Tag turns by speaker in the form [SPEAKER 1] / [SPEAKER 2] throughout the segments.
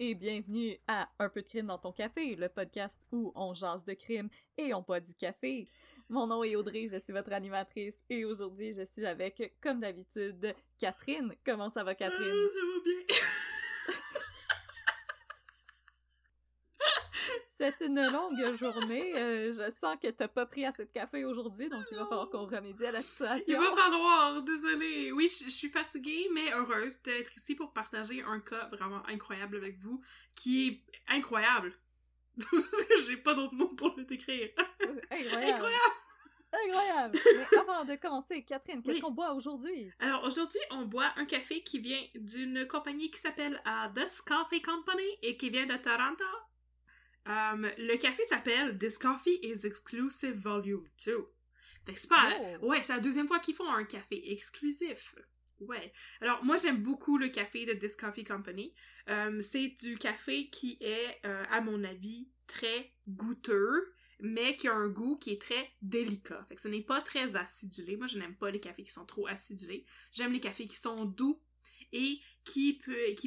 [SPEAKER 1] Et bienvenue à Un peu de crime dans ton café, le podcast où on jase de crime et on boit du café. Mon nom est Audrey, je suis votre animatrice et aujourd'hui je suis avec, comme d'habitude, Catherine. Comment ça va Catherine?
[SPEAKER 2] Euh, ça va bien.
[SPEAKER 1] C'est une longue journée, euh, je sens que t'as pas pris assez de café aujourd'hui, donc il va falloir qu'on remédie à la situation.
[SPEAKER 2] Il va falloir, désolée. Oui, je, je suis fatiguée, mais heureuse d'être ici pour partager un cas vraiment incroyable avec vous, qui est incroyable. J'ai pas d'autres mots pour le décrire.
[SPEAKER 1] Incroyable!
[SPEAKER 2] Incroyable!
[SPEAKER 1] Incroyable! Mais avant de commencer, Catherine, qu'est-ce
[SPEAKER 2] Oui.
[SPEAKER 1] qu'on boit aujourd'hui?
[SPEAKER 2] Alors aujourd'hui, on boit un café qui vient d'une compagnie qui s'appelle uh, This Coffee Company et qui vient de Toronto. Um, le café s'appelle This Coffee is Exclusive Volume 2. Fait que c'est pas...
[SPEAKER 1] Oh.
[SPEAKER 2] Ouais, c'est la deuxième fois qu'ils font un café exclusif. Ouais. Alors, moi, j'aime beaucoup le café de This Coffee Company. Um, c'est du café qui est, euh, à mon avis, très goûteux, mais qui a un goût qui est très délicat. Fait que ce n'est pas très acidulé. Moi, je n'aime pas les cafés qui sont trop acidulés. J'aime les cafés qui sont doux et qui,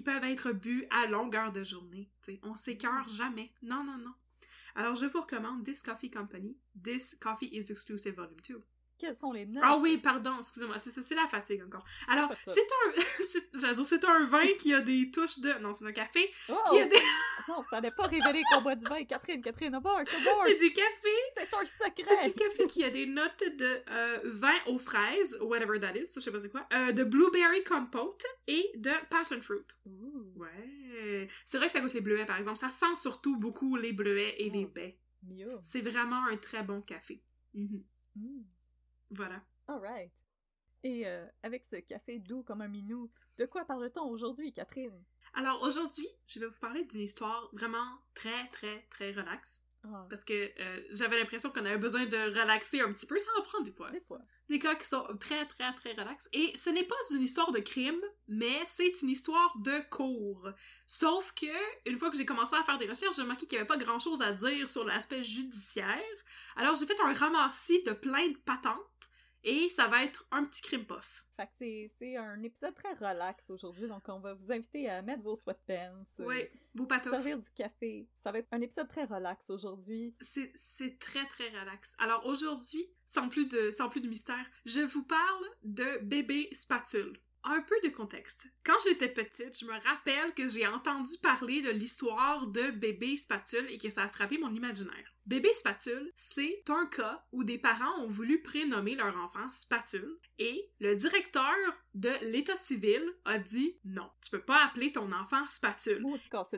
[SPEAKER 2] peuvent être bu à longueur de journée. T'sais, on s'écœure jamais. Non, non, non. Alors, je vous recommande This Coffee Company. This Coffee is Exclusive Volume 2.
[SPEAKER 1] Quels sont les notes?
[SPEAKER 2] Ah oui, pardon, excusez-moi, c'est ça, c'est la fatigue encore. Alors, c'est un, c'est- j'allais dire, c'est un vin qui a des touches de, non, c'est un café
[SPEAKER 1] Oh!
[SPEAKER 2] qui a des,
[SPEAKER 1] Non, fallait pas révéler qu'on boit du vin, Catherine, Catherine, abort, abort!
[SPEAKER 2] c'est du café,
[SPEAKER 1] C'est un
[SPEAKER 2] c'est
[SPEAKER 1] secret!
[SPEAKER 2] du café qui a des notes de euh, vin aux fraises, whatever that is, ça, je sais pas c'est quoi, euh, de blueberry compote et de passion fruit. Ouais, c'est vrai que ça goûte les bleuets, par exemple, ça sent surtout beaucoup les bleuets et les
[SPEAKER 1] Oh.
[SPEAKER 2] baies. C'est vraiment un très bon café. Mhm.
[SPEAKER 1] Mm,
[SPEAKER 2] Voilà.
[SPEAKER 1] Alright. Et euh, avec ce café doux comme un minou, de quoi parle-t-on aujourd'hui, Catherine?
[SPEAKER 2] Alors aujourd'hui, je vais vous parler d'une histoire vraiment très très très relaxe.
[SPEAKER 1] Ah,
[SPEAKER 2] Parce que euh, j'avais l'impression qu'on avait besoin de relaxer un petit peu, ça en prend des fois.
[SPEAKER 1] des fois.
[SPEAKER 2] Des cas qui sont très très très relax. Et ce n'est pas une histoire de crime, mais c'est une histoire de cours. Sauf que, une fois que j'ai commencé à faire des recherches, j'ai remarqué qu'il n'y avait pas grand chose à dire sur l'aspect judiciaire. Alors j'ai fait un ramassis de plein de patentes. Et ça va être un petit crime puff.
[SPEAKER 1] Fait que c'est- un épisode très relax aujourd'hui, donc on va vous inviter à mettre vos sweatpants, euh,
[SPEAKER 2] Oui, beau patouf.
[SPEAKER 1] servir du café. Ça va être un épisode très relax aujourd'hui.
[SPEAKER 2] C'est, c'est très très relax. Alors aujourd'hui, sans plus de sans plus de mystère, je vous parle de bébé spatule. Un peu de contexte. Quand j'étais petite, je me rappelle que j'ai entendu parler de l'histoire de bébé spatule et que ça a frappé mon imaginaire. Bébé spatule, c'est un cas où des parents ont voulu prénommer leur enfant spatule et le directeur de l'état civil a dit non, tu peux pas appeler ton enfant spatule.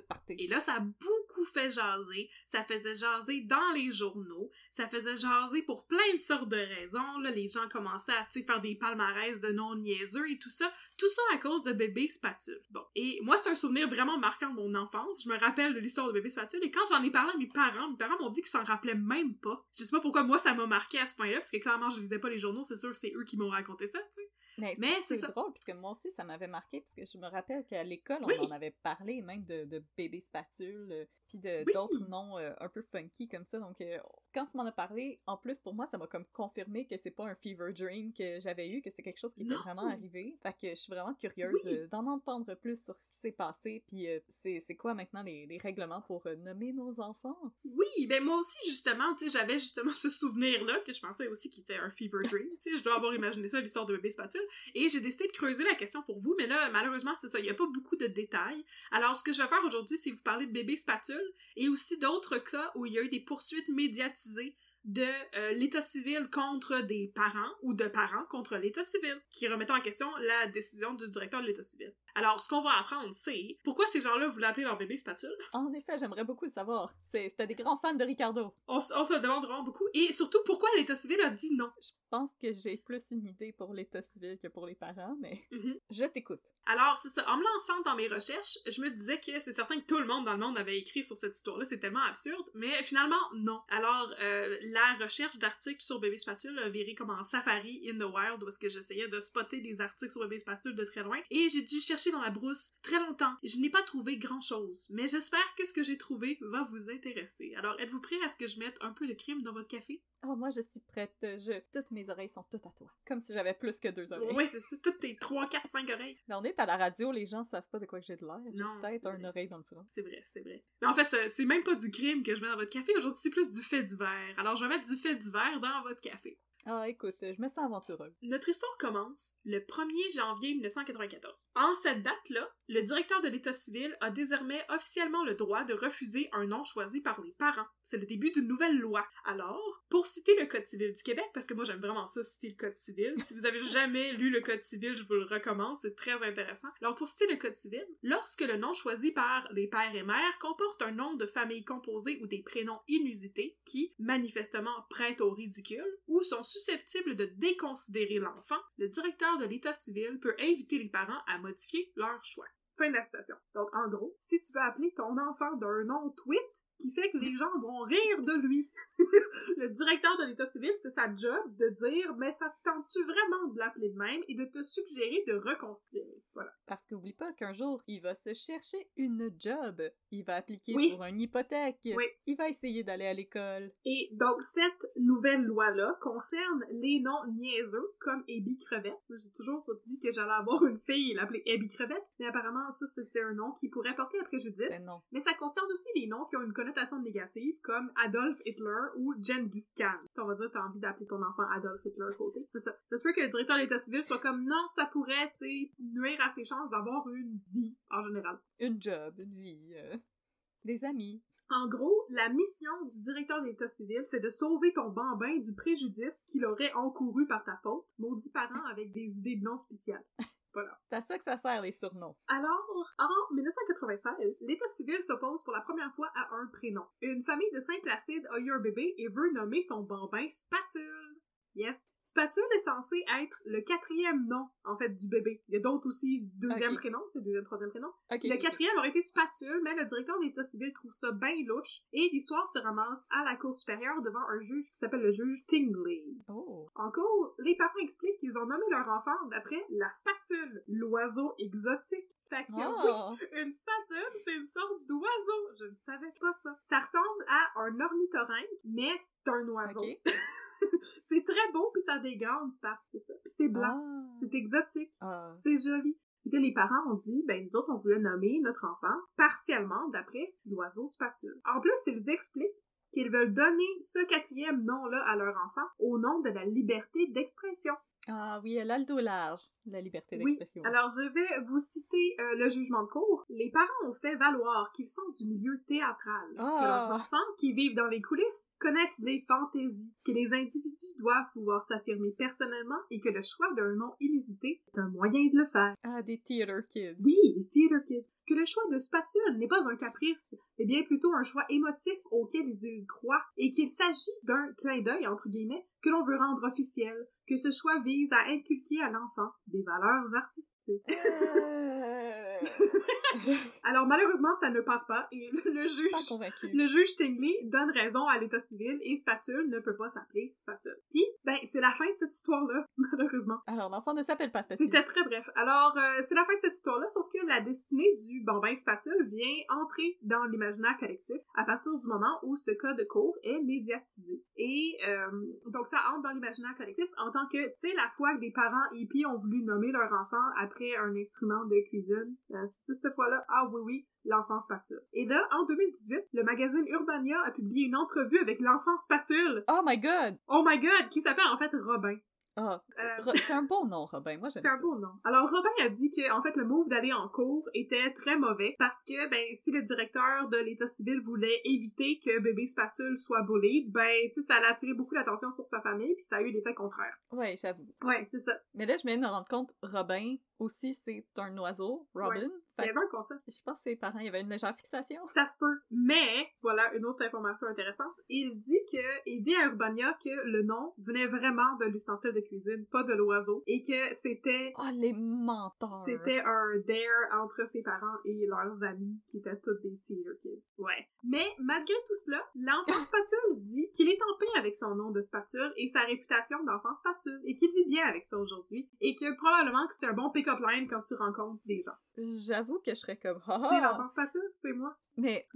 [SPEAKER 1] Party.
[SPEAKER 2] Et là, ça a beaucoup fait jaser. Ça faisait jaser dans les journaux. Ça faisait jaser pour plein de sortes de raisons. Là, les gens commençaient à faire des palmarès de non niaiseux et tout ça. Tout ça à cause de bébé spatule. Bon. Et moi, c'est un souvenir vraiment marquant de mon enfance. Je me rappelle de l'histoire de bébé spatule. Et quand j'en ai parlé à mes parents, mes parents m'ont dit que s'en rappelaient même pas. Je sais pas pourquoi moi ça m'a marqué à ce point-là, parce que clairement je lisais pas les journaux, c'est sûr que c'est eux qui m'ont raconté ça, tu sais.
[SPEAKER 1] Mais,
[SPEAKER 2] Mais c'est
[SPEAKER 1] drôle, parce que moi aussi, ça m'avait marqué, parce que je me rappelle qu'à l'école, on
[SPEAKER 2] Oui.
[SPEAKER 1] en avait parlé, même de, de bébé spatule, euh, puis
[SPEAKER 2] Oui.
[SPEAKER 1] d'autres noms euh, un peu funky comme ça. Donc, euh, quand tu m'en as parlé, en plus, pour moi, ça m'a comme confirmé que c'est pas un fever dream que j'avais eu, que c'est quelque chose qui était
[SPEAKER 2] Non.
[SPEAKER 1] vraiment arrivé. Fait que je suis vraiment curieuse
[SPEAKER 2] Oui.
[SPEAKER 1] euh, d'en entendre plus sur ce qui s'est passé, puis euh, c'est c'est quoi maintenant les, les règlements pour nommer nos enfants?
[SPEAKER 2] Oui, ben moi aussi, justement, tu sais, j'avais justement ce souvenir-là, que je pensais aussi qu'il était un fever dream, tu sais, je dois avoir imaginé ça, l'histoire de bébé spatule, et j'ai décidé de creuser la question pour vous, mais là, malheureusement, c'est ça, il n'y a pas beaucoup de détails. Alors, ce que je vais faire aujourd'hui, c'est vous parler de bébé spatule, et aussi d'autres cas où il y a eu des poursuites médiatisées de euh, l'état civil contre des parents ou de parents contre l'état civil, qui remettaient en question la décision du directeur de l'état civil. Alors, ce qu'on va apprendre, c'est pourquoi ces gens-là voulaient appeler leur bébé spatule,
[SPEAKER 1] En effet, j'aimerais beaucoup le savoir. C'est- C'était des grands fans de Ricardo.
[SPEAKER 2] on, se demande vraiment beaucoup, et surtout pourquoi l'état civil a dit non?
[SPEAKER 1] Je pense que j'ai plus une idée pour l'état civil que pour les parents, mais
[SPEAKER 2] Mhm.
[SPEAKER 1] je t'écoute.
[SPEAKER 2] Alors, c'est ça. En me lançant dans mes recherches, je me disais que c'est certain que tout le monde dans le monde avait écrit sur cette histoire-là. C'est tellement absurde. Mais finalement, non. Alors, euh, la recherche d'articles sur bébé spatule a viré comme en safari in the wild, où est-ce que j'essayais de spotter des articles sur bébé spatule de très loin. Et j'ai dû chercher dans la brousse très longtemps. Je n'ai pas trouvé grand-chose. Mais j'espère que ce que j'ai trouvé va vous intéresser. Alors, êtes-vous prêts à ce que je mette un peu de crime dans votre café?
[SPEAKER 1] Oh, moi, je suis prête. Je... Toutes mes oreilles sont toutes à toi. Comme si j'avais plus que deux oreilles.
[SPEAKER 2] Oui, c'est ça. Toutes tes 3, 4, 5 oreilles.
[SPEAKER 1] Mais on est à la radio, les gens savent pas de quoi que j'ai de l'air.
[SPEAKER 2] Non,
[SPEAKER 1] peut-être
[SPEAKER 2] c'est
[SPEAKER 1] un
[SPEAKER 2] vrai.
[SPEAKER 1] oreille dans le front.
[SPEAKER 2] C'est vrai, c'est vrai. Mais en fait, euh, c'est même pas du crime que je mets dans votre café. Aujourd'hui, c'est plus du fait divers. Alors, je vais mettre du fait divers dans votre café.
[SPEAKER 1] Ah, écoute, je me sens aventureuse.
[SPEAKER 2] Notre histoire commence le 1er janvier 1994. En cette date-là, le directeur de l'État civil a désormais officiellement le droit de refuser un nom choisi par les parents. C'est le début d'une nouvelle loi. Alors, pour citer le Code civil du Québec, parce que moi j'aime vraiment ça, citer le Code civil, si vous avez jamais lu le Code civil, je vous le recommande, c'est très intéressant. Alors, pour citer le Code civil, lorsque le nom choisi par les pères et mères comporte un nom de famille composé ou des prénoms inusités qui, manifestement, prêtent au ridicule ou sont susceptibles de déconsidérer l'enfant, le directeur de l'État civil peut inviter les parents à modifier leur choix. Fin de la citation. Donc, en gros, si tu veux appeler ton enfant d'un nom tweet qui fait que les gens vont rire de lui, le directeur de l'État civil, c'est sa job de dire, mais ça te tente-tu vraiment de l'appeler de même et de te suggérer de reconsidérer. Voilà.
[SPEAKER 1] Parce qu'oublie pas qu'un jour, il va se chercher une job. Il va appliquer
[SPEAKER 2] Oui.
[SPEAKER 1] pour une hypothèque.
[SPEAKER 2] Oui.
[SPEAKER 1] Il va essayer d'aller à l'école.
[SPEAKER 2] Et donc, cette nouvelle loi-là concerne les noms niaiseux, comme Abby Crevette. J'ai toujours dit que j'allais avoir une fille et l'appeler Abby Crevette, mais apparemment, ça, c'est c'est un nom qui pourrait porter à préjudice.
[SPEAKER 1] Ben.
[SPEAKER 2] Mais ça concerne aussi les noms qui ont une connotation négative, comme Adolf Hitler ou Gengis Khan. On va dire t'as envie d'appeler ton enfant Adolf Hitler côté. C'est ça. Se peut que le directeur de l'État civil soit comme non, ça pourrait, tu sais, nuire à ses chances d'avoir une vie, en général.
[SPEAKER 1] Une job, une vie, euh, des amis.
[SPEAKER 2] En gros, la mission du directeur de l'État civil, c'est de sauver ton bambin du préjudice qu'il aurait encouru par ta faute, maudit parent avec des idées non spéciales. Voilà.
[SPEAKER 1] C'est à ça que ça sert, les surnoms.
[SPEAKER 2] Alors, en 1996, l'État civil s'oppose pour la première fois à un prénom. Une famille de Saint-Placide a eu un bébé et veut nommer son bambin Spatule. Yes. Spatule est censé être le quatrième nom, en fait, du bébé. Il y a d'autres aussi, deuxième
[SPEAKER 1] Ok.
[SPEAKER 2] prénom, c'est deuxième, troisième prénom. Le quatrième aurait été Spatule, mais le directeur de l'État civil trouve ça bien louche, et l'histoire se ramasse à la Cour supérieure devant un juge qui s'appelle le juge Tingley.
[SPEAKER 1] Oh.
[SPEAKER 2] En cours, les parents expliquent qu'ils ont nommé leur enfant d'après la spatule, l'oiseau exotique. Fait que
[SPEAKER 1] Oh.
[SPEAKER 2] oui, une spatule, c'est une sorte d'oiseau. Je ne savais pas ça. Ça ressemble à un ornithorynque, mais c'est un oiseau. C'est très beau, puis ça a des grandes pattes, c'est ça. Puis c'est blanc,
[SPEAKER 1] Ah.
[SPEAKER 2] c'est exotique.
[SPEAKER 1] Ah.
[SPEAKER 2] C'est joli. Puis là, les parents ont dit, ben, nous autres, on voulait nommer notre enfant partiellement d'après l'oiseau spatule. En plus, ils expliquent qu'ils veulent donner ce quatrième nom-là à leur enfant au nom de la liberté d'expression.
[SPEAKER 1] Ah oui, elle a le dos large, la liberté
[SPEAKER 2] Oui,
[SPEAKER 1] d'expression.
[SPEAKER 2] alors je vais vous citer euh, le jugement de cour. Les parents ont fait valoir qu'ils sont du milieu théâtral, que
[SPEAKER 1] Ah.
[SPEAKER 2] leurs enfants qui vivent dans les coulisses connaissent les fantaisies, que les individus doivent pouvoir s'affirmer personnellement et que le choix d'un nom inusité est un moyen de le faire.
[SPEAKER 1] Ah, des theater kids.
[SPEAKER 2] Oui, les theater kids. Que le choix de spatule n'est pas un caprice, mais bien plutôt un choix émotif auquel ils croient et qu'il s'agit d'un clin d'œil, entre guillemets, que l'on veut rendre officiel, que ce choix vise à inculquer à l'enfant des valeurs artistiques.
[SPEAKER 1] Euh,
[SPEAKER 2] Alors malheureusement, ça ne passe pas et le juge, le juge Tingley donne raison à l'état civil et Spatule ne peut pas s'appeler Spatule. Puis, ben c'est la fin de cette histoire-là, malheureusement.
[SPEAKER 1] Alors, l'enfant ne s'appelle pas Spatule.
[SPEAKER 2] C'était très bref. Alors, euh, c'est la fin de cette histoire-là, sauf que la destinée du bambin spatule vient entrer dans l'imaginaire collectif à partir du moment où ce cas de cours est médiatisé. Et euh, donc, ça entre dans l'imaginaire collectif en tant que, tu sais, la fois que des parents hippies ont voulu nommer leur enfant après un instrument de cuisine. Sais, cette fois-là, ah oui, oui, l'enfant spatule. Et là, en 2018, le magazine Urbania a publié une entrevue avec l'enfant spatule.
[SPEAKER 1] Oh my god!
[SPEAKER 2] Oh my god, qui s'appelle en fait Robin.
[SPEAKER 1] Ah,
[SPEAKER 2] Euh,
[SPEAKER 1] c'est un bon nom, Robin. Moi, j'aime
[SPEAKER 2] C'est un beau nom. Alors, Robin a dit que, en fait, le move d'aller en cours était très mauvais parce que, ben, si le directeur de l'état civil voulait éviter que bébé Spatule soit bullied, ben, tu sais, ça allait attirer beaucoup d'attention sur sa famille puis ça a eu l'effet contraire.
[SPEAKER 1] Ouais, j'avoue.
[SPEAKER 2] Ouais, c'est ça.
[SPEAKER 1] Mais là, je viens de me rendre compte, Robin aussi, c'est un oiseau, Robin.
[SPEAKER 2] Il y avait un concept.
[SPEAKER 1] je pense que ses parents, il y avait une légère fixation.
[SPEAKER 2] Ça se peut. Mais, voilà une autre information intéressante. Il dit que, il dit à Urbania que le nom venait vraiment de l'ustensile de cuisine, pas de l'oiseau, et que c'était
[SPEAKER 1] Oh, les menteurs!
[SPEAKER 2] C'était un dare entre ses parents et leurs amis, qui étaient tous des theater kids. Ouais. Mais malgré tout cela, l'enfant spatule dit qu'il est en paix avec son nom de spatule et sa réputation d'enfant spatule, et qu'il vit bien avec ça aujourd'hui, et que probablement que c'est un bon pick-up line quand tu rencontres des gens.
[SPEAKER 1] J'avoue que je serais comme,
[SPEAKER 2] C'est
[SPEAKER 1] ah!
[SPEAKER 2] l'enfant spatule, c'est moi.
[SPEAKER 1] Mais,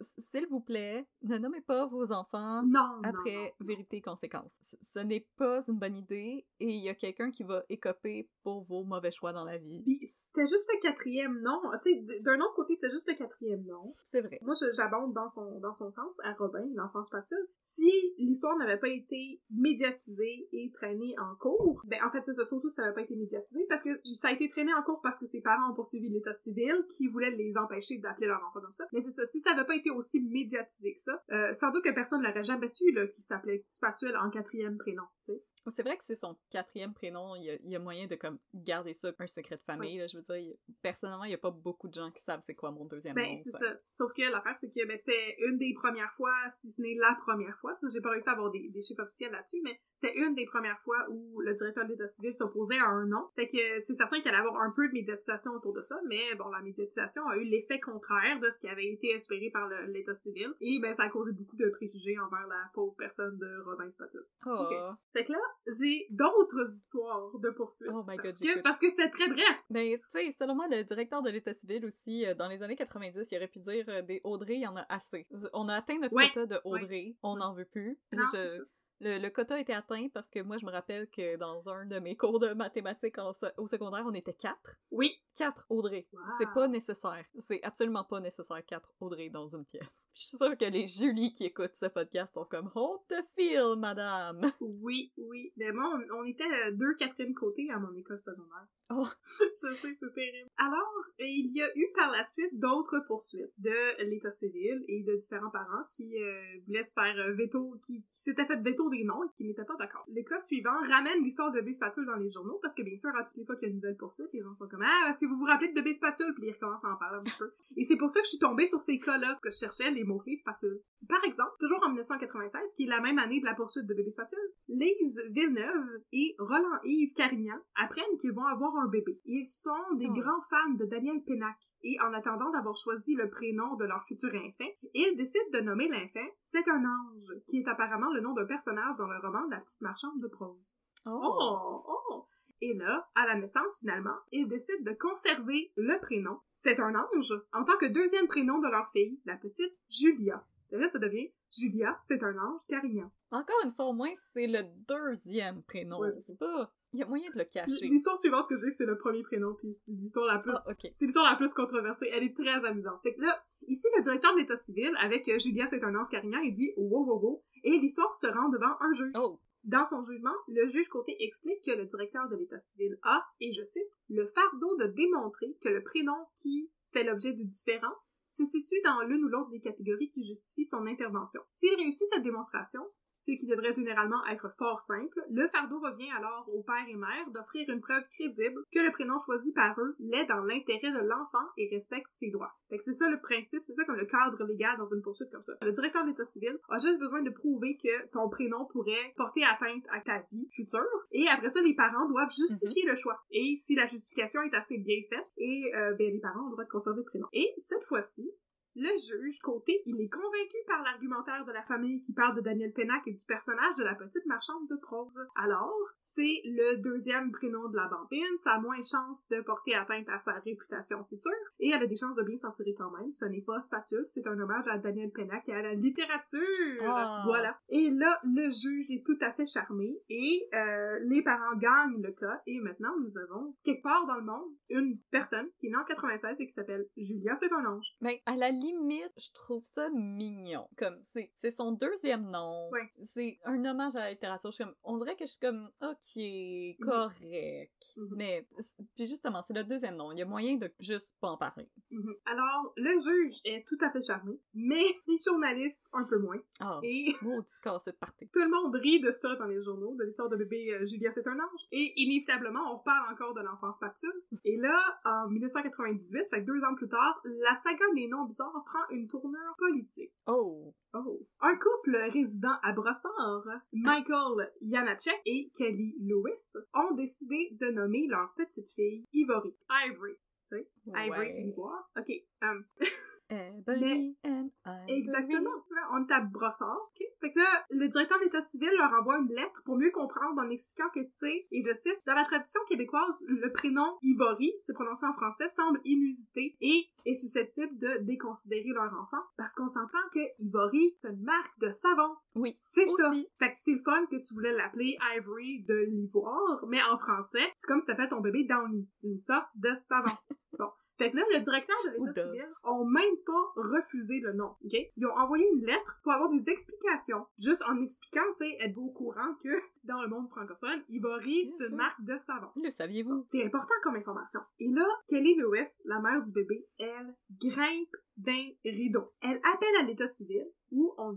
[SPEAKER 1] s- s'il vous plaît, ne nommez pas vos enfants
[SPEAKER 2] Non, non,
[SPEAKER 1] après
[SPEAKER 2] non.
[SPEAKER 1] vérité et conséquence. Ce- n'est pas une bonne idée et il y a quelqu'un qui va écoper pour vos mauvais choix dans la vie.
[SPEAKER 2] Puis c'était juste le quatrième nom. Tu sais, d'un autre côté, c'est juste le quatrième nom.
[SPEAKER 1] C'est vrai.
[SPEAKER 2] Moi, j'abonde dans son, dans son sens à Robin, l'enfant spatule. Si l'histoire n'avait pas été médiatisée et traînée en cours, ben, en fait, c'est ça, surtout ça n'avait pas été médiatisé, parce que ça a été traîné en cours parce que ses parents ont poursuivi l'état civil qui voulait les empêcher d'appeler leur enfant comme ça. Mais c'est ça, si ça n'avait pas été aussi médiatisé que ça, euh, sans doute que personne l'aurait jamais su, là, qu'il s'appelait Spatule en quatrième prénom, tu sais.
[SPEAKER 1] C'est vrai que c'est son quatrième prénom, il y a, il y a moyen de comme garder ça un secret de famille. là, je veux dire, il personnellement, il n'y a pas beaucoup de gens qui savent c'est quoi mon deuxième
[SPEAKER 2] Ben,
[SPEAKER 1] nom.
[SPEAKER 2] c'est ça. Sauf que l'affaire, c'est que ben, c'est une des premières fois, si ce n'est la première fois, ça, j'ai pas réussi à avoir des, des chiffres officiels là-dessus, mais c'est une des premières fois où le directeur de l'État civil s'opposait à un nom. Fait que c'est certain qu'il allait avoir un peu de médiatisation autour de ça, mais bon, la médiatisation a eu l'effet contraire de ce qui avait été espéré par l'État civil, et ben, ça a causé beaucoup de préjugés envers la pauvre personne de Robin Spatule.
[SPEAKER 1] Oh.
[SPEAKER 2] Ok. Fait que là, j'ai d'autres histoires de poursuite.
[SPEAKER 1] Oh my God,
[SPEAKER 2] parce, que, parce que c'était très bref.
[SPEAKER 1] Ben, tu sais, selon moi, le directeur de l'État civil aussi, euh, dans les années 90, il aurait pu dire euh, des Audrey, il y en a assez. On a atteint notre
[SPEAKER 2] Ouais.
[SPEAKER 1] quota de Audrey, on n'en veut plus.
[SPEAKER 2] Non,
[SPEAKER 1] Je-. Le, le quota a été atteint parce que moi, je me rappelle que dans un de mes cours de mathématiques en au secondaire, on était quatre.
[SPEAKER 2] Oui.
[SPEAKER 1] Quatre Audrey.
[SPEAKER 2] Wow.
[SPEAKER 1] C'est pas nécessaire. C'est absolument pas nécessaire quatre Audrey dans une pièce. Je suis sûre que les Julie qui écoutent ce podcast sont comme Hold the feel, madame!
[SPEAKER 2] Oui, oui. Mais moi, on, on était euh, deux Catherine Côté à mon école secondaire.
[SPEAKER 1] Oh.
[SPEAKER 2] Je sais, c'est terrible. Alors, euh, il y a eu par la suite d'autres poursuites de l'État civil et de différents parents qui euh, voulaient se faire veto, qui, qui s'étaient fait veto des noms et qui n'étaient pas d'accord. Le cas suivant ramène l'histoire de Bébé Spatule dans les journaux parce que bien sûr, à toutes les fois qu'il y a une nouvelle poursuite, les gens sont comme Ah, est-ce que vous vous rappelez de Bébé Spatule? Puis ils recommencent à en parler un petit peu. Et c'est pour ça que je suis tombée sur ces cas-là, parce que je cherchais les mots-clés spatule. Par exemple, toujours en 1996, qui est la même année de la poursuite de bébé spatule, Lise Villeneuve et Roland-Yves Carignan apprennent qu'ils vont avoir un bébé. Ils sont des
[SPEAKER 1] Oh.
[SPEAKER 2] grands fans de Daniel Pénac. Et en attendant d'avoir choisi le prénom de leur futur infant, ils décident de nommer l'infant C'est un ange, qui est apparemment le nom d'un personnage dans le roman La petite marchande de prose. Oh, oh! Et là, à la naissance, finalement, ils décident de conserver le prénom, c'est un ange, en tant que deuxième prénom de leur fille, la petite Julia. Et là, ça devient Julia, c'est un ange, Carignan.
[SPEAKER 1] Encore une fois, au moins, c'est le deuxième prénom.
[SPEAKER 2] Ouais, je sais.
[SPEAKER 1] pas. Il y a moyen de le cacher.
[SPEAKER 2] L'histoire suivante que j'ai, c'est le premier prénom, puis c'est l'histoire la plus...
[SPEAKER 1] Ah.
[SPEAKER 2] C'est l'histoire la plus controversée. Elle est très amusante. Fait que là, ici, le directeur de l'État civil, avec euh, Julia, c'est un ange Carignan, il dit « wow, wow, wow », et l'histoire se rend devant un juge.
[SPEAKER 1] Oh!
[SPEAKER 2] Dans son jugement, le juge Côté explique que le directeur de l'État civil a, et je cite, le fardeau de démontrer que le prénom qui fait l'objet du différent se situe dans l'une ou l'autre des catégories qui justifient son intervention. S'il réussit cette démonstration, ce qui devrait généralement être fort simple, le fardeau revient alors aux père et mère d'offrir une preuve crédible que le prénom choisi par eux l'est dans l'intérêt de l'enfant et respecte ses droits. Fait que c'est ça le principe, c'est ça comme le cadre légal dans une poursuite comme ça. Le directeur de l'état civil a juste besoin de prouver que ton prénom pourrait porter atteinte à ta vie future, et après ça, les parents doivent justifier le choix. Et si la justification est assez bien faite, et euh, ben, les parents ont le droit de conserver le prénom. Et cette fois-ci, le juge, côté, il est convaincu par l'argumentaire de la famille qui parle de Daniel Pennac et du personnage de la petite marchande de prose. Alors, c'est le deuxième prénom de la bambine, ça a moins de chances de porter atteinte à sa réputation future, et elle a des chances de bien s'en tirer quand même. Ce n'est pas spatule, c'est un hommage à Daniel Pennac et à la littérature!
[SPEAKER 1] Ah.
[SPEAKER 2] Voilà. Et là, le juge est tout à fait charmé, et euh, les parents gagnent le cas, et maintenant, nous avons, quelque part dans le monde, une personne qui est née en 96 et qui s'appelle Julia, c'est un ange.
[SPEAKER 1] Ben, à la limite, je trouve ça mignon. Comme, c'est c'est son deuxième nom. C'est un hommage à la littérature. Je suis comme, on dirait que je suis comme, ok, correct.
[SPEAKER 2] Mhm.
[SPEAKER 1] Mais, puis justement, c'est le deuxième nom. Il y a moyen de juste pas en parler.
[SPEAKER 2] Mhm. Alors, le juge est tout à fait charmé, mais les journalistes un peu moins.
[SPEAKER 1] Ah,
[SPEAKER 2] Et
[SPEAKER 1] maudit de party.
[SPEAKER 2] tout le monde rit de ça dans les journaux, de l'histoire de bébé euh, Julia c'est un ange. Et inévitablement, on reparle encore de l'enfance spatule. Et là, en 1998, fait deux ans plus tard, la saga des noms bizarres prend une tournure politique.
[SPEAKER 1] Oh,
[SPEAKER 2] Oh. Un couple résident à Brossard, Michael Janacek et Kelly Lewis, ont décidé de nommer leur petite fille Ivory. Ivory. Tu sais, Ivory,
[SPEAKER 1] ouais.
[SPEAKER 2] ivoire. Ok. um,
[SPEAKER 1] Ebony and Ivory.
[SPEAKER 2] Exactement. Tu vois, on à Brossard. ok? Fait que là, le directeur d'État civil leur envoie une lettre pour mieux comprendre en expliquant que, tu sais, et je cite, dans la tradition québécoise, le prénom Ivory, c'est prononcé en français, semble inusité et est susceptible de déconsidérer leur enfant parce qu'on s'entend que Ivory, c'est une marque de savon.
[SPEAKER 1] Oui.
[SPEAKER 2] C'est ça. Fait que c'est le fun que tu voulais l'appeler Ivory de l'ivoire, mais en français, c'est comme si t'appelais ton bébé Downy. C'est une sorte de savon. bon. Fait que là, le directeur de l'État civil ont même pas refusé le nom, OK? Ils ont envoyé une lettre pour avoir des explications. Juste en expliquant, tu sais, êtes-vous au courant que dans le monde francophone, Ivory, c'est une marque de savon?
[SPEAKER 1] Le saviez-vous?
[SPEAKER 2] C'est important comme information. Et là, Kelly Lewis, la mère du bébé, elle grimpe d'un rideau. Elle appelle à l'État civil où on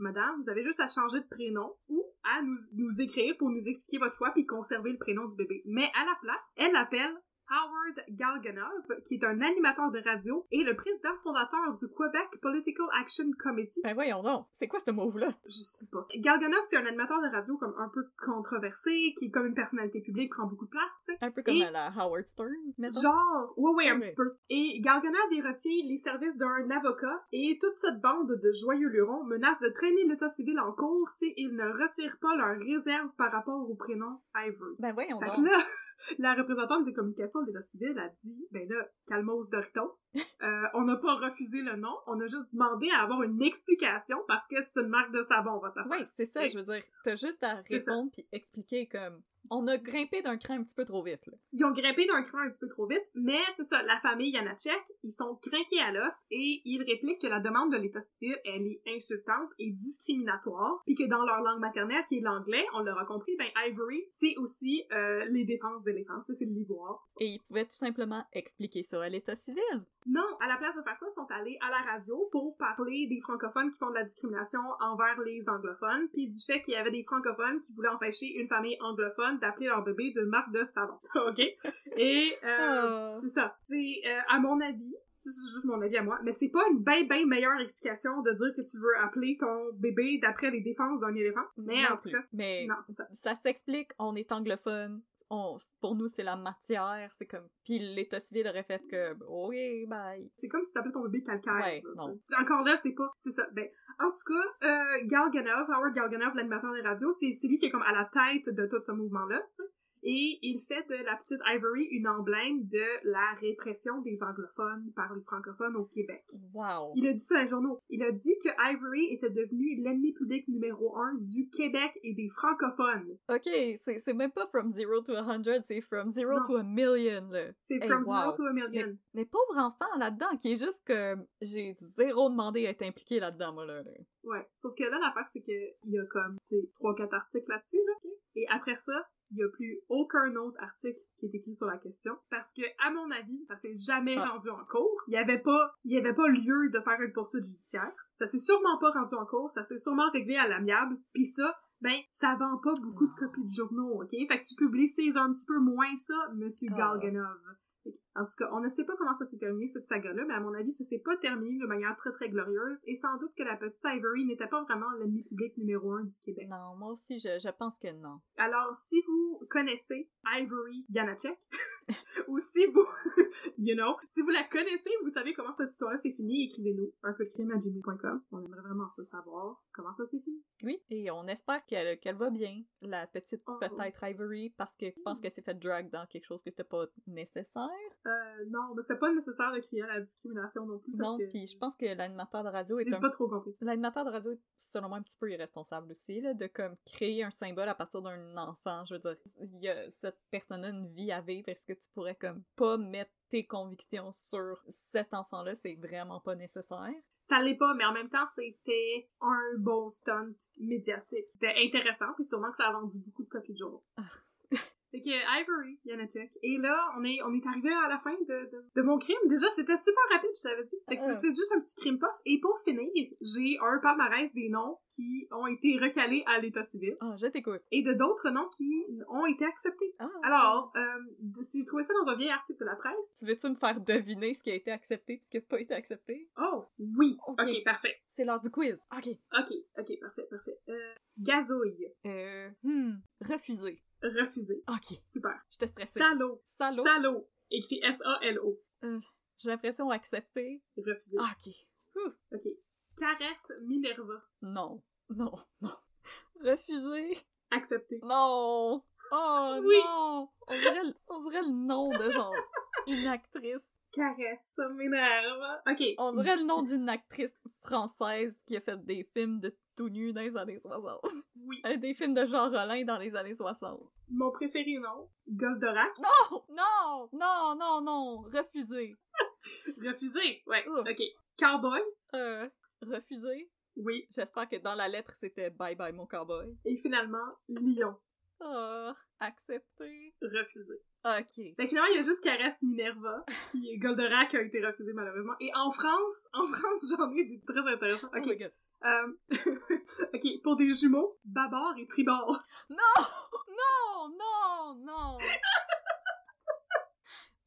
[SPEAKER 2] Madame, vous avez juste à changer de prénom ou à nous, nous écrire pour nous expliquer votre choix puis conserver le prénom du bébé. Mais à la place, elle appelle Howard Galganov, qui est un animateur de radio et le président fondateur du Quebec Political Action Committee.
[SPEAKER 1] Ben voyons donc, c'est quoi ce move-là?
[SPEAKER 2] Je sais pas. Galganov, c'est un animateur de radio comme un peu controversé, qui, comme une personnalité publique, prend beaucoup de place.
[SPEAKER 1] Un peu comme
[SPEAKER 2] Et-
[SPEAKER 1] à la Howard Stern, mettons.
[SPEAKER 2] Genre, ouais, ouais, un
[SPEAKER 1] Ouais.
[SPEAKER 2] petit peu. Et Galganov y retient les services d'un avocat et toute cette bande de joyeux lurons menace de traîner l'état civil en cours s'ils ne retirent pas leur réserve par rapport au prénom Ivory.
[SPEAKER 1] Ben voyons
[SPEAKER 2] Fait
[SPEAKER 1] donc.
[SPEAKER 2] que là, la représentante des communications de l'état civil a dit, ben là, calmos Doritos, euh, on n'a pas refusé le nom, on a juste demandé à avoir une explication parce que c'est une marque de savon, votre affaire.
[SPEAKER 1] Oui, c'est ça, je veux dire, t'as juste à répondre puis expliquer comme on a grimpé d'un cran un petit peu trop vite là.
[SPEAKER 2] Ils ont grimpé d'un cran un petit peu trop vite, mais c'est ça, la famille Janacek, ils sont craqués à l'os et ils répliquent que la demande de l'état civil, elle est insultante et discriminatoire, puis que dans leur langue maternelle, qui est l'anglais, on l'aura compris, ben Ivory, c'est aussi euh, les défenses d'éléphants, c'est de l'ivoire.
[SPEAKER 1] Et ils pouvaient tout simplement expliquer ça à l'état civil.
[SPEAKER 2] Non, à la place de faire ça, ils sont allés à la radio pour parler des francophones qui font de la discrimination envers les anglophones, puis du fait qu'il y avait des francophones qui voulaient empêcher une famille anglophone d'appeler leur bébé de marque de savon. OK? Et euh,
[SPEAKER 1] Oh.
[SPEAKER 2] c'est ça. C'est, euh, à mon avis, c'est juste mon avis à moi, mais c'est pas une bien, bien meilleure explication de dire que tu veux appeler ton bébé d'après les défenses d'un éléphant. Mais
[SPEAKER 1] Non
[SPEAKER 2] en tout cas,
[SPEAKER 1] Mais
[SPEAKER 2] non, c'est ça.
[SPEAKER 1] ça s'explique, on est anglophone. On, pour nous, c'est la matière, c'est comme. Puis l'état civil aurait fait que, oui, bye.
[SPEAKER 2] C'est comme si t'appelais ton bébé calcaire.
[SPEAKER 1] Ouais,
[SPEAKER 2] là,
[SPEAKER 1] non.
[SPEAKER 2] Encore là, c'est pas... C'est ça. Ben, en tout cas, euh, Galganov, Howard Galganov, l'animateur des radios, c'est c'est lui qui est comme à la tête de tout ce mouvement-là, tu sais. Et il fait de la petite Ivory une emblème de la répression des anglophones par les francophones au Québec.
[SPEAKER 1] Wow.
[SPEAKER 2] Il a dit ça dans les journaux. Il a dit que Ivory était devenu l'ennemi public numéro un du Québec et des francophones.
[SPEAKER 1] Ok, c'est c'est même pas from zero to a hundred, c'est from zero
[SPEAKER 2] Non.
[SPEAKER 1] to a million, là.
[SPEAKER 2] C'est
[SPEAKER 1] Hey,
[SPEAKER 2] from
[SPEAKER 1] wow.
[SPEAKER 2] zero to a million.
[SPEAKER 1] Mais pauvre enfant là-dedans, qui est juste que j'ai zéro demandé à être impliqué là-dedans, moi, là. là.
[SPEAKER 2] Ouais. Sauf que là, l'affaire, c'est que il y a comme, tu sais, trois, quatre articles là-dessus, là. Et après ça, il y a plus aucun autre article qui est écrit sur la question. Parce que, à mon avis, ça s'est jamais
[SPEAKER 1] Ah.
[SPEAKER 2] rendu en cours. Il y avait pas, il y avait pas lieu de faire une poursuite judiciaire. Ça s'est sûrement pas rendu en cours. Ça s'est sûrement réglé à l'amiable. Puis ça, ben, ça vend pas beaucoup de copies de journaux, ok? Fait que tu publicises un petit peu moins ça, Monsieur
[SPEAKER 1] Ah.
[SPEAKER 2] Galganov. En tout cas, on ne sait pas comment ça s'est terminé, cette saga-là, mais à mon avis, ça s'est pas terminé de manière très très glorieuse, et sans doute que la petite Ivory n'était pas vraiment l'ennemi public numéro un du Québec.
[SPEAKER 1] Non, moi aussi, je, je pense que non.
[SPEAKER 2] Alors, si vous connaissez Ivory Yanachek, ou si vous, you know, si vous la connaissez, vous savez comment cette histoire-là s'est finie, écrivez-nous un peu de crime à gmail.com. On aimerait vraiment ça savoir comment ça s'est fini.
[SPEAKER 1] Oui, et on espère qu'elle qu'elle va bien, la petite
[SPEAKER 2] Oh.
[SPEAKER 1] peut-être Ivory, parce que je pense qu'elle s'est fait drag dans quelque chose que c'était pas nécessaire.
[SPEAKER 2] Euh, non, mais c'est pas nécessaire de crier à la discrimination non plus. parce
[SPEAKER 1] Non,
[SPEAKER 2] que
[SPEAKER 1] puis je pense que l'animateur de radio est un
[SPEAKER 2] pas trop compris.
[SPEAKER 1] L'animateur de radio est selon moi un petit peu irresponsable aussi, là, de comme créer un symbole à partir d'un enfant. Je veux dire, il y a cette personne-là une vie à vivre. Est-ce que tu pourrais comme pas mettre tes convictions sur cet enfant-là? C'est vraiment pas nécessaire.
[SPEAKER 2] Ça l'est pas, mais en même temps, c'était un bon stunt médiatique. C'était intéressant, puis sûrement que ça a vendu beaucoup de copies de.
[SPEAKER 1] Ah.
[SPEAKER 2] Fait que Ivory, Yanachek. Et là, on est, on est arrivé à la fin de, de, de mon crime. Déjà, c'était super rapide, je t'avais dit. Fait que
[SPEAKER 1] Ah.
[SPEAKER 2] c'était juste un petit crime puff. Et pour finir, j'ai un palmarès des noms qui ont été recalés à l'état civil.
[SPEAKER 1] Ah, je t'écoute.
[SPEAKER 2] Et de d'autres noms qui ont été acceptés.
[SPEAKER 1] Ah.
[SPEAKER 2] Alors, euh, j'ai trouvé ça dans un vieil article de la presse.
[SPEAKER 1] Tu veux-tu me faire deviner ce qui a été accepté et ce qui a pas été accepté?
[SPEAKER 2] Oh, oui.
[SPEAKER 1] Ok.
[SPEAKER 2] ok, parfait.
[SPEAKER 1] C'est l'heure du quiz. Ok.
[SPEAKER 2] Ok, ok, parfait, parfait. Euh, gazouille.
[SPEAKER 1] Euh, hmm, refusé.
[SPEAKER 2] Refusé.
[SPEAKER 1] Ok.
[SPEAKER 2] Super.
[SPEAKER 1] J'étais stressée.
[SPEAKER 2] Salaud.
[SPEAKER 1] Salaud.
[SPEAKER 2] Salaud. Écrit S-A-L-O.
[SPEAKER 1] J'ai l'impression accepté.
[SPEAKER 2] Refusé.
[SPEAKER 1] Ah, ok. Ouh.
[SPEAKER 2] Ok. Caresse Minerva.
[SPEAKER 1] Non. Non. Non. Refusé.
[SPEAKER 2] Accepté.
[SPEAKER 1] Non! Oh
[SPEAKER 2] Oui.
[SPEAKER 1] non! On dirait, le- on dirait le nom de genre une actrice.
[SPEAKER 2] Caresse Minerva. Ok.
[SPEAKER 1] On dirait le nom d'une actrice française qui a fait des films de tout nu dans les années 60.
[SPEAKER 2] Oui.
[SPEAKER 1] Euh, Des films de Jean Rollin dans les années 60.
[SPEAKER 2] Mon préféré, non. Goldorak.
[SPEAKER 1] Non! Non! Non, non, non! Refusé.
[SPEAKER 2] Refusé. Ouais.
[SPEAKER 1] Ouf.
[SPEAKER 2] Ok. Cowboy.
[SPEAKER 1] Euh, refusé.
[SPEAKER 2] Oui.
[SPEAKER 1] J'espère que dans la lettre c'était bye bye mon cowboy.
[SPEAKER 2] Et finalement, Lion.
[SPEAKER 1] Oh, accepté.
[SPEAKER 2] Refusé.
[SPEAKER 1] Ok.
[SPEAKER 2] Fait que finalement, il y a juste Caresse Minerva, qui Goldorak a été refusé malheureusement. Et en France, en France, j'en ai des très intéressants.
[SPEAKER 1] Oh
[SPEAKER 2] Ok. Euh, ok, pour des jumeaux, Babar et Tribord.
[SPEAKER 1] Non! Non! Non! Non!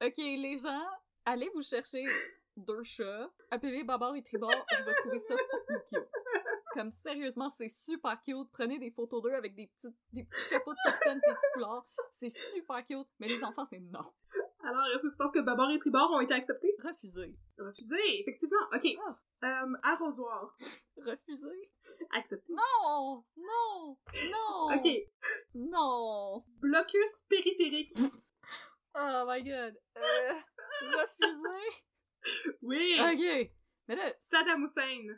[SPEAKER 1] ok, les gens, allez vous chercher deux chats, appelez Babar et Tribord, je vais trouver ça cute. Comme sérieusement, c'est super cute. Prenez des photos d'eux avec des petits, des chapeaux de capitaine, des petits. C'est super cute. Mais les enfants, c'est non.
[SPEAKER 2] Alors, est-ce que tu penses que Babar et Tribord ont été acceptés?
[SPEAKER 1] Refusé.
[SPEAKER 2] Refusé, effectivement. Ok.
[SPEAKER 1] Ah.
[SPEAKER 2] Euh, arrosoir.
[SPEAKER 1] Refusé?
[SPEAKER 2] Accepté.
[SPEAKER 1] Non! Non! Non!
[SPEAKER 2] Ok.
[SPEAKER 1] Non!
[SPEAKER 2] Blocus périphérique.
[SPEAKER 1] Oh my god. Euh, refusé?
[SPEAKER 2] Oui.
[SPEAKER 1] Ok. Mais là,
[SPEAKER 2] Saddam Hussein.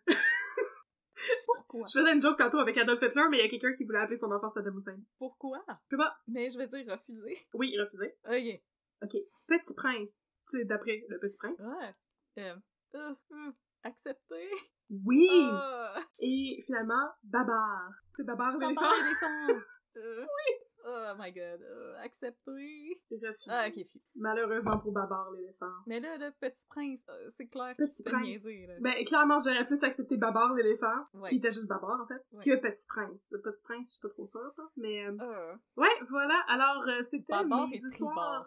[SPEAKER 1] pourquoi?
[SPEAKER 2] Je faisais une joke tantôt avec Adolf Hitler, mais il y a quelqu'un qui voulait appeler son enfant Saddam Hussein.
[SPEAKER 1] Pourquoi?
[SPEAKER 2] Je sais pas.
[SPEAKER 1] Mais je vais dire refusé.
[SPEAKER 2] Oui, refusé.
[SPEAKER 1] Ok.
[SPEAKER 2] Ok. Petit Prince. Tu sais, d'après le Petit Prince.
[SPEAKER 1] Ouais. Euh, euh, euh, accepté.
[SPEAKER 2] Oui.
[SPEAKER 1] Ah.
[SPEAKER 2] Et finalement, Babar. C'est Babar l'éléphant.
[SPEAKER 1] éléphant. Euh, oui. Oh my god. Euh, accepté.
[SPEAKER 2] Refusé.
[SPEAKER 1] Ah, ok.
[SPEAKER 2] Malheureusement pour Babar l'éléphant.
[SPEAKER 1] Mais là, le petit prince, euh, c'est clair
[SPEAKER 2] Petit Prince.
[SPEAKER 1] niaiser, là.
[SPEAKER 2] Ben, clairement, j'aurais plus accepté Babar l'éléphant,
[SPEAKER 1] Ouais.
[SPEAKER 2] qui était juste Babar, en fait,
[SPEAKER 1] Ouais.
[SPEAKER 2] que Petit Prince. Petit Prince, je suis pas trop sûre, là, mais... euh,
[SPEAKER 1] Euh,
[SPEAKER 2] Ouais, voilà. Alors, c'était
[SPEAKER 1] Babar
[SPEAKER 2] mes histoires.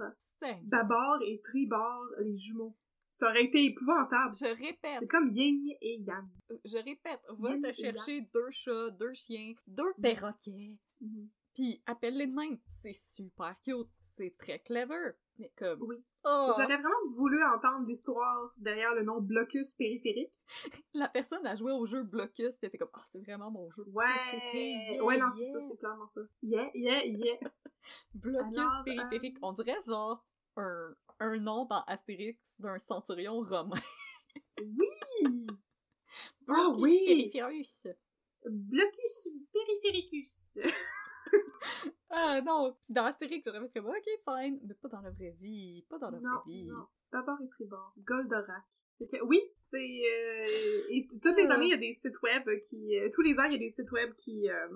[SPEAKER 2] Babar et Tribord, les jumeaux. Ça aurait été épouvantable.
[SPEAKER 1] Je répète,
[SPEAKER 2] C'est comme Yin et Yang.
[SPEAKER 1] je répète, va
[SPEAKER 2] Yin
[SPEAKER 1] te chercher deux chats, deux chiens, deux perroquets,
[SPEAKER 2] Mhm.
[SPEAKER 1] puis appelle-les de même. C'est super cute, c'est très clever, mais comme...
[SPEAKER 2] Oui.
[SPEAKER 1] Oh!
[SPEAKER 2] J'aurais vraiment voulu entendre l'histoire derrière le nom Blocus périphérique.
[SPEAKER 1] La personne a joué au jeu Blocus, pis était comme, ah, c'est vraiment mon jeu.
[SPEAKER 2] Ouais!
[SPEAKER 1] yeah,
[SPEAKER 2] ouais, non, c'est ça, c'est clairement ça. Yeah, yeah, yeah.
[SPEAKER 1] Blocus
[SPEAKER 2] Alors,
[SPEAKER 1] périphérique.
[SPEAKER 2] euh,
[SPEAKER 1] On dirait genre un, un nom dans Astérix d'un centurion romain.
[SPEAKER 2] Oui!
[SPEAKER 1] Blocus
[SPEAKER 2] Ah oui!
[SPEAKER 1] périphéricus.
[SPEAKER 2] Blocus périphéricus.
[SPEAKER 1] Ah non, Puis dans Astérix, j'aurais fait comme, ok, fine, mais pas dans la vraie vie, pas dans la
[SPEAKER 2] non,
[SPEAKER 1] vraie vie.
[SPEAKER 2] non. D'abord et tribord. Goldorak. Oui, c'est... euh, et toutes les
[SPEAKER 1] Ah.
[SPEAKER 2] années, il y a des sites web qui... euh, tous les ans, il y a des sites web qui euh,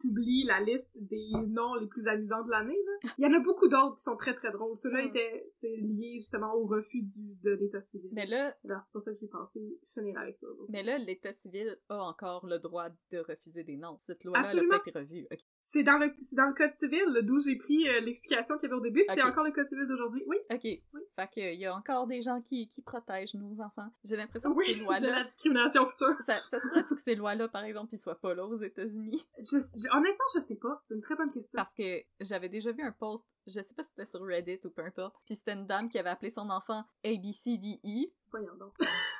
[SPEAKER 2] publient la liste des noms les plus amusants de l'année. Il y en a beaucoup d'autres qui sont très, très drôles. Ceux-là
[SPEAKER 1] Ah.
[SPEAKER 2] étaient liés justement au refus du, de l'état civil.
[SPEAKER 1] Mais là,
[SPEAKER 2] Alors, c'est pour ça que j'ai pensé finir avec ça.
[SPEAKER 1] mais là, l'État civil a encore le droit de refuser des noms. Cette loi-là, elle
[SPEAKER 2] Absolument.
[SPEAKER 1] a pas été revue.
[SPEAKER 2] C'est dans le c'est dans le code civil d'où j'ai pris euh, l'explication qu'il y avait au début. C'est encore le code civil d'aujourd'hui. Oui.
[SPEAKER 1] Ok. Fait que, il y a encore des gens qui, qui protègent nos enfants. J'ai l'impression que ces
[SPEAKER 2] de
[SPEAKER 1] lois-là,
[SPEAKER 2] la discrimination future.
[SPEAKER 1] ça, ça se que ces lois-là, par exemple, ils soient pas là aux États-Unis.
[SPEAKER 2] Je, je- honnêtement, je sais pas. C'est une très bonne question.
[SPEAKER 1] Parce que j'avais déjà vu un post, je sais pas si c'était sur Reddit ou peu importe, puis c'était une dame qui avait appelé son enfant ABCDE,
[SPEAKER 2] Voyons donc.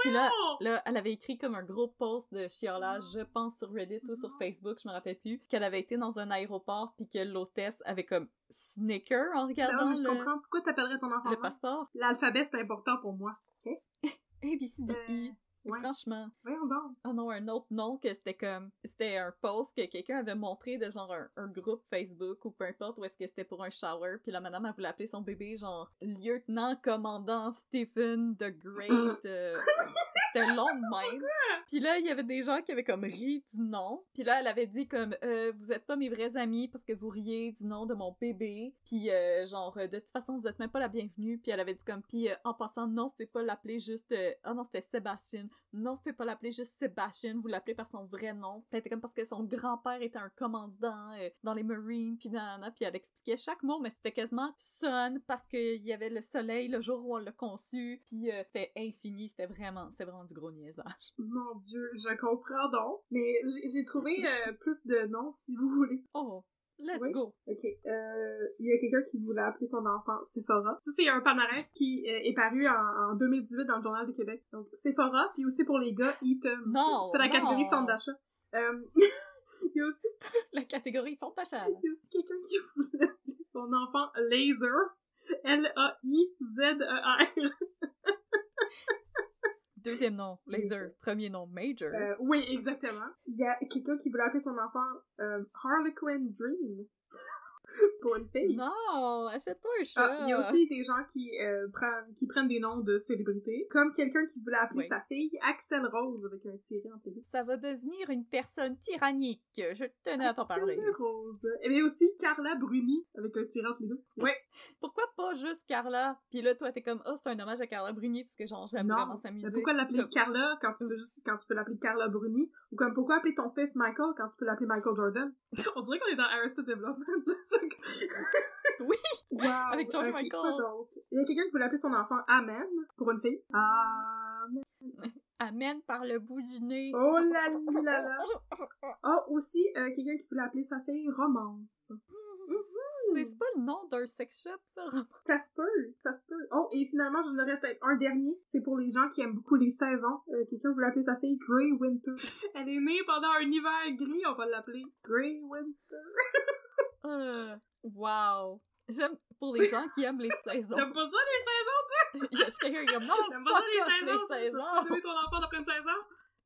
[SPEAKER 1] puis là, là, elle avait écrit comme un gros post de chiolage, je pense sur Reddit ou sur Facebook, je me rappelle plus, qu'elle avait été dans un aéroport puis que l'hôtesse avait comme snicker en
[SPEAKER 2] Ah,
[SPEAKER 1] regardant
[SPEAKER 2] je
[SPEAKER 1] le,
[SPEAKER 2] comprends. Pourquoi t'appellerais ton enfant
[SPEAKER 1] le passeport?
[SPEAKER 2] L'alphabet, c'est important pour moi.
[SPEAKER 1] ABCDE.
[SPEAKER 2] Euh, ouais.
[SPEAKER 1] Franchement,
[SPEAKER 2] Voyons donc.
[SPEAKER 1] oh non, un autre nom que c'était comme, c'était un post que quelqu'un avait montré de genre un, un groupe Facebook ou peu importe où est-ce que c'était pour un shower, puis la madame elle voulait appeler son bébé genre lieutenant commandant Stephen the Great. euh, c'était long de même. Puis là, il y avait des gens qui avaient comme ri du nom. Puis là, elle avait dit comme euh, vous êtes pas mes vrais amis parce que vous riez du nom de mon bébé. Puis euh, genre euh, de toute façon, vous êtes même pas la bienvenue. Puis elle avait dit comme puis euh, en passant non, c'est pas l'appeler juste ah non, c'était Sébastien. Non, faut pas l'appeler juste Sébastien, vous l'appelez par son vrai nom. Puis elle était comme parce que son grand-père était un commandant dans les Marines, puis nanana, puis elle expliquait chaque mot, mais c'était quasiment son parce qu'il y avait le soleil le jour où on l'a conçu, puis c'était infini, c'était vraiment, c'était vraiment du gros niaisage.
[SPEAKER 2] Mon dieu, je comprends donc. Mais j'ai trouvé euh, plus de noms, si vous voulez.
[SPEAKER 1] Oh, let's
[SPEAKER 2] Oui?
[SPEAKER 1] go!
[SPEAKER 2] Ok. Euh, Il y a quelqu'un qui voulait appeler son enfant Sephora. Ça, c'est un palmarès qui euh, est paru en, en 2018 dans le Journal de Québec. Donc, Sephora, puis aussi pour les gars, Eaton.
[SPEAKER 1] Non,
[SPEAKER 2] C'est la
[SPEAKER 1] non.
[SPEAKER 2] catégorie centre d'achat. Euh, Il y a aussi
[SPEAKER 1] La catégorie sont tachades.
[SPEAKER 2] Il y a aussi quelqu'un qui voulait appeler son enfant Laser. L-A-I-Z-E-R.
[SPEAKER 1] Deuxième nom, Laser. Premier nom, Major.
[SPEAKER 2] Euh, oui, exactement. Il y a quelqu'un qui voulait appeler son enfant euh, Harlequin Dream. Pour une fille.
[SPEAKER 1] non, achète-toi un chat!
[SPEAKER 2] Ah, il y a aussi des gens qui, euh, prennent, qui prennent des noms de célébrités. Comme quelqu'un qui voulait appeler
[SPEAKER 1] Oui.
[SPEAKER 2] sa fille Axel Rose avec un tiré entre les deux.
[SPEAKER 1] Ça va devenir une personne tyrannique. Je tenais à t'en
[SPEAKER 2] Axel
[SPEAKER 1] parler.
[SPEAKER 2] Rose. Et bien aussi Carla Bruni avec un tiré entre les deux. Ouais.
[SPEAKER 1] Pourquoi pas juste Carla? Puis là, toi, t'es comme, oh, c'est un hommage à Carla Bruni, parce que genre, j'aime vraiment sa musique.
[SPEAKER 2] Mais pourquoi l'appeler
[SPEAKER 1] Comme-
[SPEAKER 2] Carla quand tu peux juste quand tu peux l'appeler Carla Bruni? Ou comme pourquoi appeler ton fils Michael quand tu peux l'appeler Michael Jordan? On dirait qu'on est dans Arrested Development.
[SPEAKER 1] Oui.
[SPEAKER 2] Wow.
[SPEAKER 1] Avec George Michael.
[SPEAKER 2] Il y a quelqu'un qui voulait appeler son enfant Amen pour une fille? Amen.
[SPEAKER 1] Amène par le bout du nez.
[SPEAKER 2] Oh là là là. Ah aussi euh, quelqu'un qui voulait appeler sa fille Romance.
[SPEAKER 1] C'est c'est pas le nom d'un sex shop, ça?
[SPEAKER 2] Ça se peut, ça se peut. Oh, et finalement, j'en aurais peut-être un dernier. C'est pour les gens qui aiment beaucoup les saisons. Euh, Quelqu'un voulait appeler sa fille Grey Winter. Elle est née pendant un hiver gris, on va l'appeler Grey Winter.
[SPEAKER 1] Euh, wow. J'aime, pour les gens qui aiment les saisons.
[SPEAKER 2] T'aimes pas ça, les saisons, toi?
[SPEAKER 1] Il y a quelqu'un qui est comme, non,
[SPEAKER 2] T'aimes
[SPEAKER 1] fuck
[SPEAKER 2] pas ça, les saisons?
[SPEAKER 1] les
[SPEAKER 2] Tu ton enfant d'après une saison?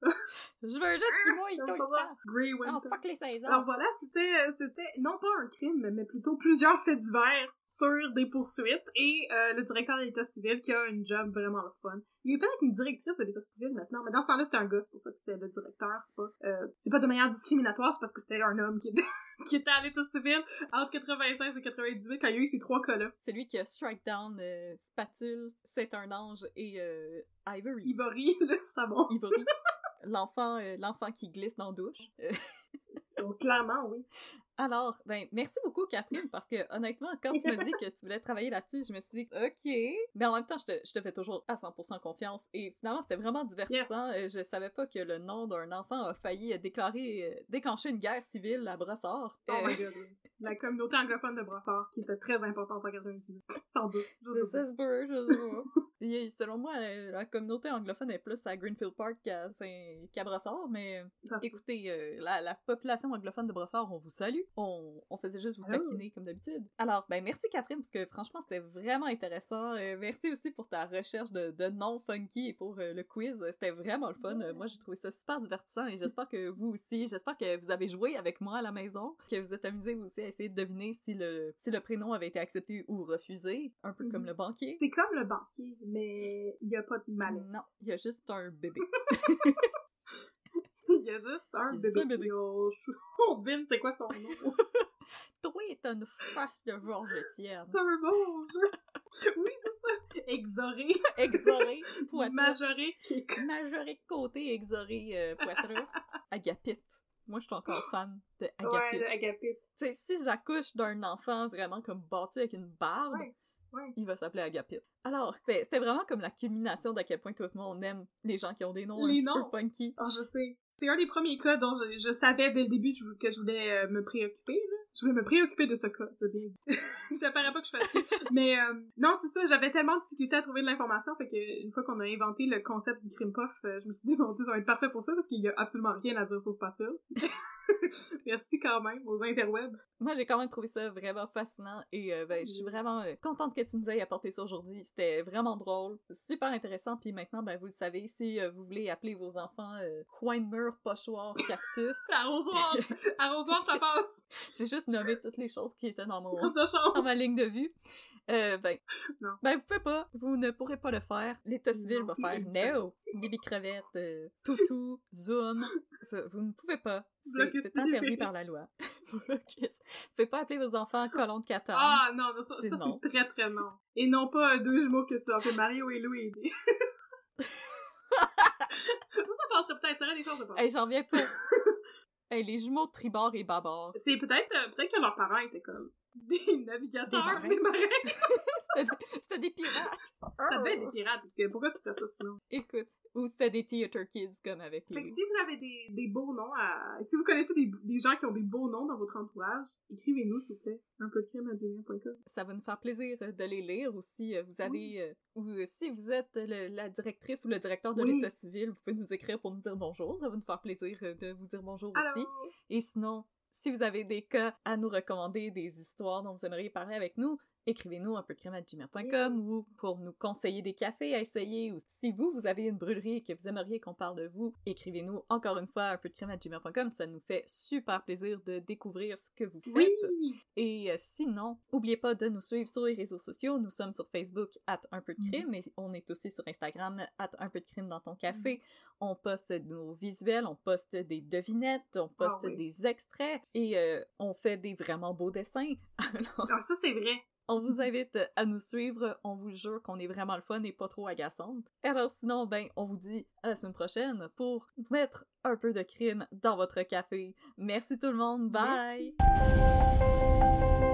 [SPEAKER 1] Je veux juste qu'il mouille tout le temps.
[SPEAKER 2] Grey Winter.
[SPEAKER 1] fuck les saisons.
[SPEAKER 2] Alors voilà, c'était, euh, c'était non pas un crime, mais plutôt plusieurs faits divers sur des poursuites et euh, le directeur de l'état civil qui a une job vraiment fun. Il y a peut-être une directrice de l'état civil maintenant, mais dans ce temps-là, c'était un gars, c'est pour ça que c'était le directeur, c'est pas, euh, c'est pas de manière discriminatoire, c'est parce que c'était un homme qui était, qui était à l'état civil entre 96 et 98 quand il y a eu ces trois cas-là.
[SPEAKER 1] C'est lui qui a strike down euh, Spatule, C'est un ange et Ivory.
[SPEAKER 2] Ivory, le savon.
[SPEAKER 1] Ivory. L'enfant, euh, l'enfant qui glisse dans la douche.
[SPEAKER 2] Donc, clairement, oui.
[SPEAKER 1] Alors, ben, merci beaucoup, Catherine, parce que honnêtement, quand tu m'as dit que tu voulais travailler là-dessus, je me suis dit, OK. Mais en même temps, je te, je te fais toujours à 100% confiance. Et finalement, c'était vraiment divertissant. Euh, Je savais pas que le nom d'un enfant a failli déclarer, euh, déclencher une guerre civile à Brossard.
[SPEAKER 2] Oh
[SPEAKER 1] Euh,
[SPEAKER 2] my god. La communauté anglophone de Brossard, qui était très importante en 98. Sans doute. Je sais
[SPEAKER 1] Ça,
[SPEAKER 2] pas.
[SPEAKER 1] ça se peut, je sais pas. Et selon moi, euh, la communauté anglophone est plus à Greenfield Park qu'à qu'à Brossard, mais écoutez, euh, la, la population anglophone de Brossard, on vous salue. On, on faisait juste vous
[SPEAKER 2] Ah.
[SPEAKER 1] taquiner comme d'habitude. Alors, ben merci Catherine, parce que franchement, c'était vraiment intéressant. Euh, merci aussi pour ta recherche de, de noms funky et pour euh, le quiz. C'était vraiment le fun. Moi, j'ai trouvé ça super divertissant et j'espère que vous aussi, j'espère que vous avez joué avec moi à la maison, que vous êtes amusés aussi à essayer de deviner si le, si le prénom avait été accepté ou refusé, un peu comme
[SPEAKER 2] Mhm.
[SPEAKER 1] le banquier.
[SPEAKER 2] C'est comme le banquier, mais il y a pas de malin.
[SPEAKER 1] Non, il y a juste un bébé.
[SPEAKER 2] Il y a juste un bébé.
[SPEAKER 1] un bébé.
[SPEAKER 2] Oh, on c'est quoi son nom?
[SPEAKER 1] Toi, t'as une face de Georgetienne.
[SPEAKER 2] c'est un bon jeu. Oui, c'est ça. Exoré.
[SPEAKER 1] Exoré, poitreux.
[SPEAKER 2] Majoré.
[SPEAKER 1] Majoré côté, exoré, euh, poitreux. Agapite. Moi, je suis encore fan de
[SPEAKER 2] Ouais,
[SPEAKER 1] Agapite.
[SPEAKER 2] de
[SPEAKER 1] sais, si j'accouche d'un enfant vraiment comme bâti avec une barbe,
[SPEAKER 2] Ouais, ouais.
[SPEAKER 1] il va s'appeler Agapite. Alors, c'était vraiment comme la culmination d'à quel point tout le monde aime les gens qui ont des noms
[SPEAKER 2] Les
[SPEAKER 1] un petit
[SPEAKER 2] noms?
[SPEAKER 1] peu funky.
[SPEAKER 2] Ah, je sais. C'est un des premiers cas dont je, je savais dès le début que je, voulais euh, me préoccuper. Là. Je voulais me préoccuper de ce cas, c'est bien dit. ça paraît pas que je fasse Mais euh, non, c'est ça, j'avais tellement de difficulté à trouver de l'information, fait que une fois qu'on a inventé le concept du crime puff, euh, je me suis dit, mon dieu, ça va être parfait pour ça, parce qu'il y a absolument rien à dire sur Spatule. Merci quand même aux interwebs.
[SPEAKER 1] Moi, j'ai quand même trouvé ça vraiment fascinant et euh, ben, je suis vraiment euh, contente que tu nous aies apporté ça aujourd'hui. C'était vraiment drôle, super intéressant. Puis maintenant, ben, vous le savez, si euh, vous voulez appeler vos enfants coin de mur, pochoir, cactus,
[SPEAKER 2] Arrosoir! Arrosoir, ça passe!
[SPEAKER 1] j'ai juste nommé toutes les choses qui étaient dans mon dans ma ligne de vue. Euh, ben,
[SPEAKER 2] Non.
[SPEAKER 1] ben, vous pouvez pas, vous ne pourrez pas le faire. L'État civil va faire no. Bibi crevette, euh, toutou, zoom. Ça, vous ne pouvez pas. C'est- interdit par la loi. Vous pouvez pas appeler vos enfants colons de Qatar.
[SPEAKER 2] Ah non, non, ça,
[SPEAKER 1] C'est
[SPEAKER 2] ça,
[SPEAKER 1] non.
[SPEAKER 2] c'est très très non. Et non pas euh, deux jumeaux que tu as fait Mario et Luigi. ça, ça passerait peut-être, ça aurait des choses de passer.
[SPEAKER 1] Hey, j'en viens pas. hey, les jumeaux de tribord et bâbord.
[SPEAKER 2] C'est peut-être euh, peut-être que leurs parents étaient comme des navigateurs,
[SPEAKER 1] marins.
[SPEAKER 2] des marins.
[SPEAKER 1] C'était des- pirates.
[SPEAKER 2] Ça devait être des pirates, parce que pourquoi tu ferais ça sinon?
[SPEAKER 1] Écoute, ou c'était des theater kids comme avec
[SPEAKER 2] Fait
[SPEAKER 1] les...
[SPEAKER 2] que si vous avez des, des beaux noms à... Si vous connaissez des, des gens qui ont des beaux noms dans votre entourage, écrivez-nous s'il vous plaît. Un peu de crime à gmail.com.
[SPEAKER 1] Ça va nous faire plaisir euh, de les lire ou si euh, vous avez euh, ou si vous êtes le- la directrice ou le directeur de
[SPEAKER 2] Oui.
[SPEAKER 1] l'état civil, vous pouvez nous écrire pour nous dire bonjour. Ça va nous faire plaisir de vous dire bonjour aussi.
[SPEAKER 2] Alors,
[SPEAKER 1] Et sinon, si vous avez des cas à nous recommander, des histoires dont vous aimeriez parler avec nous, écrivez-nous un peu de ou pour nous conseiller des cafés à essayer ou si vous, vous avez une brûlerie et que vous aimeriez qu'on parle de vous, écrivez-nous encore une fois un peu de Ça nous fait super plaisir de découvrir ce que vous faites.
[SPEAKER 2] oui!
[SPEAKER 1] Et euh, sinon, n'oubliez pas de nous suivre sur les réseaux sociaux. Nous sommes sur Facebook, at un peu de crime, et on est aussi sur Instagram, at un peu de crime dans ton café. On poste nos visuels, on poste des devinettes, on poste
[SPEAKER 2] oui.
[SPEAKER 1] des extraits, et euh, on fait des vraiment beaux dessins. Alors,
[SPEAKER 2] Alors ça c'est vrai.
[SPEAKER 1] On vous invite à nous suivre. On vous jure qu'on est vraiment le fun et pas trop agaçante. Alors sinon, ben, on vous dit à la semaine prochaine pour mettre un peu de crime dans votre café. Merci tout le monde. Bye!
[SPEAKER 2] Merci.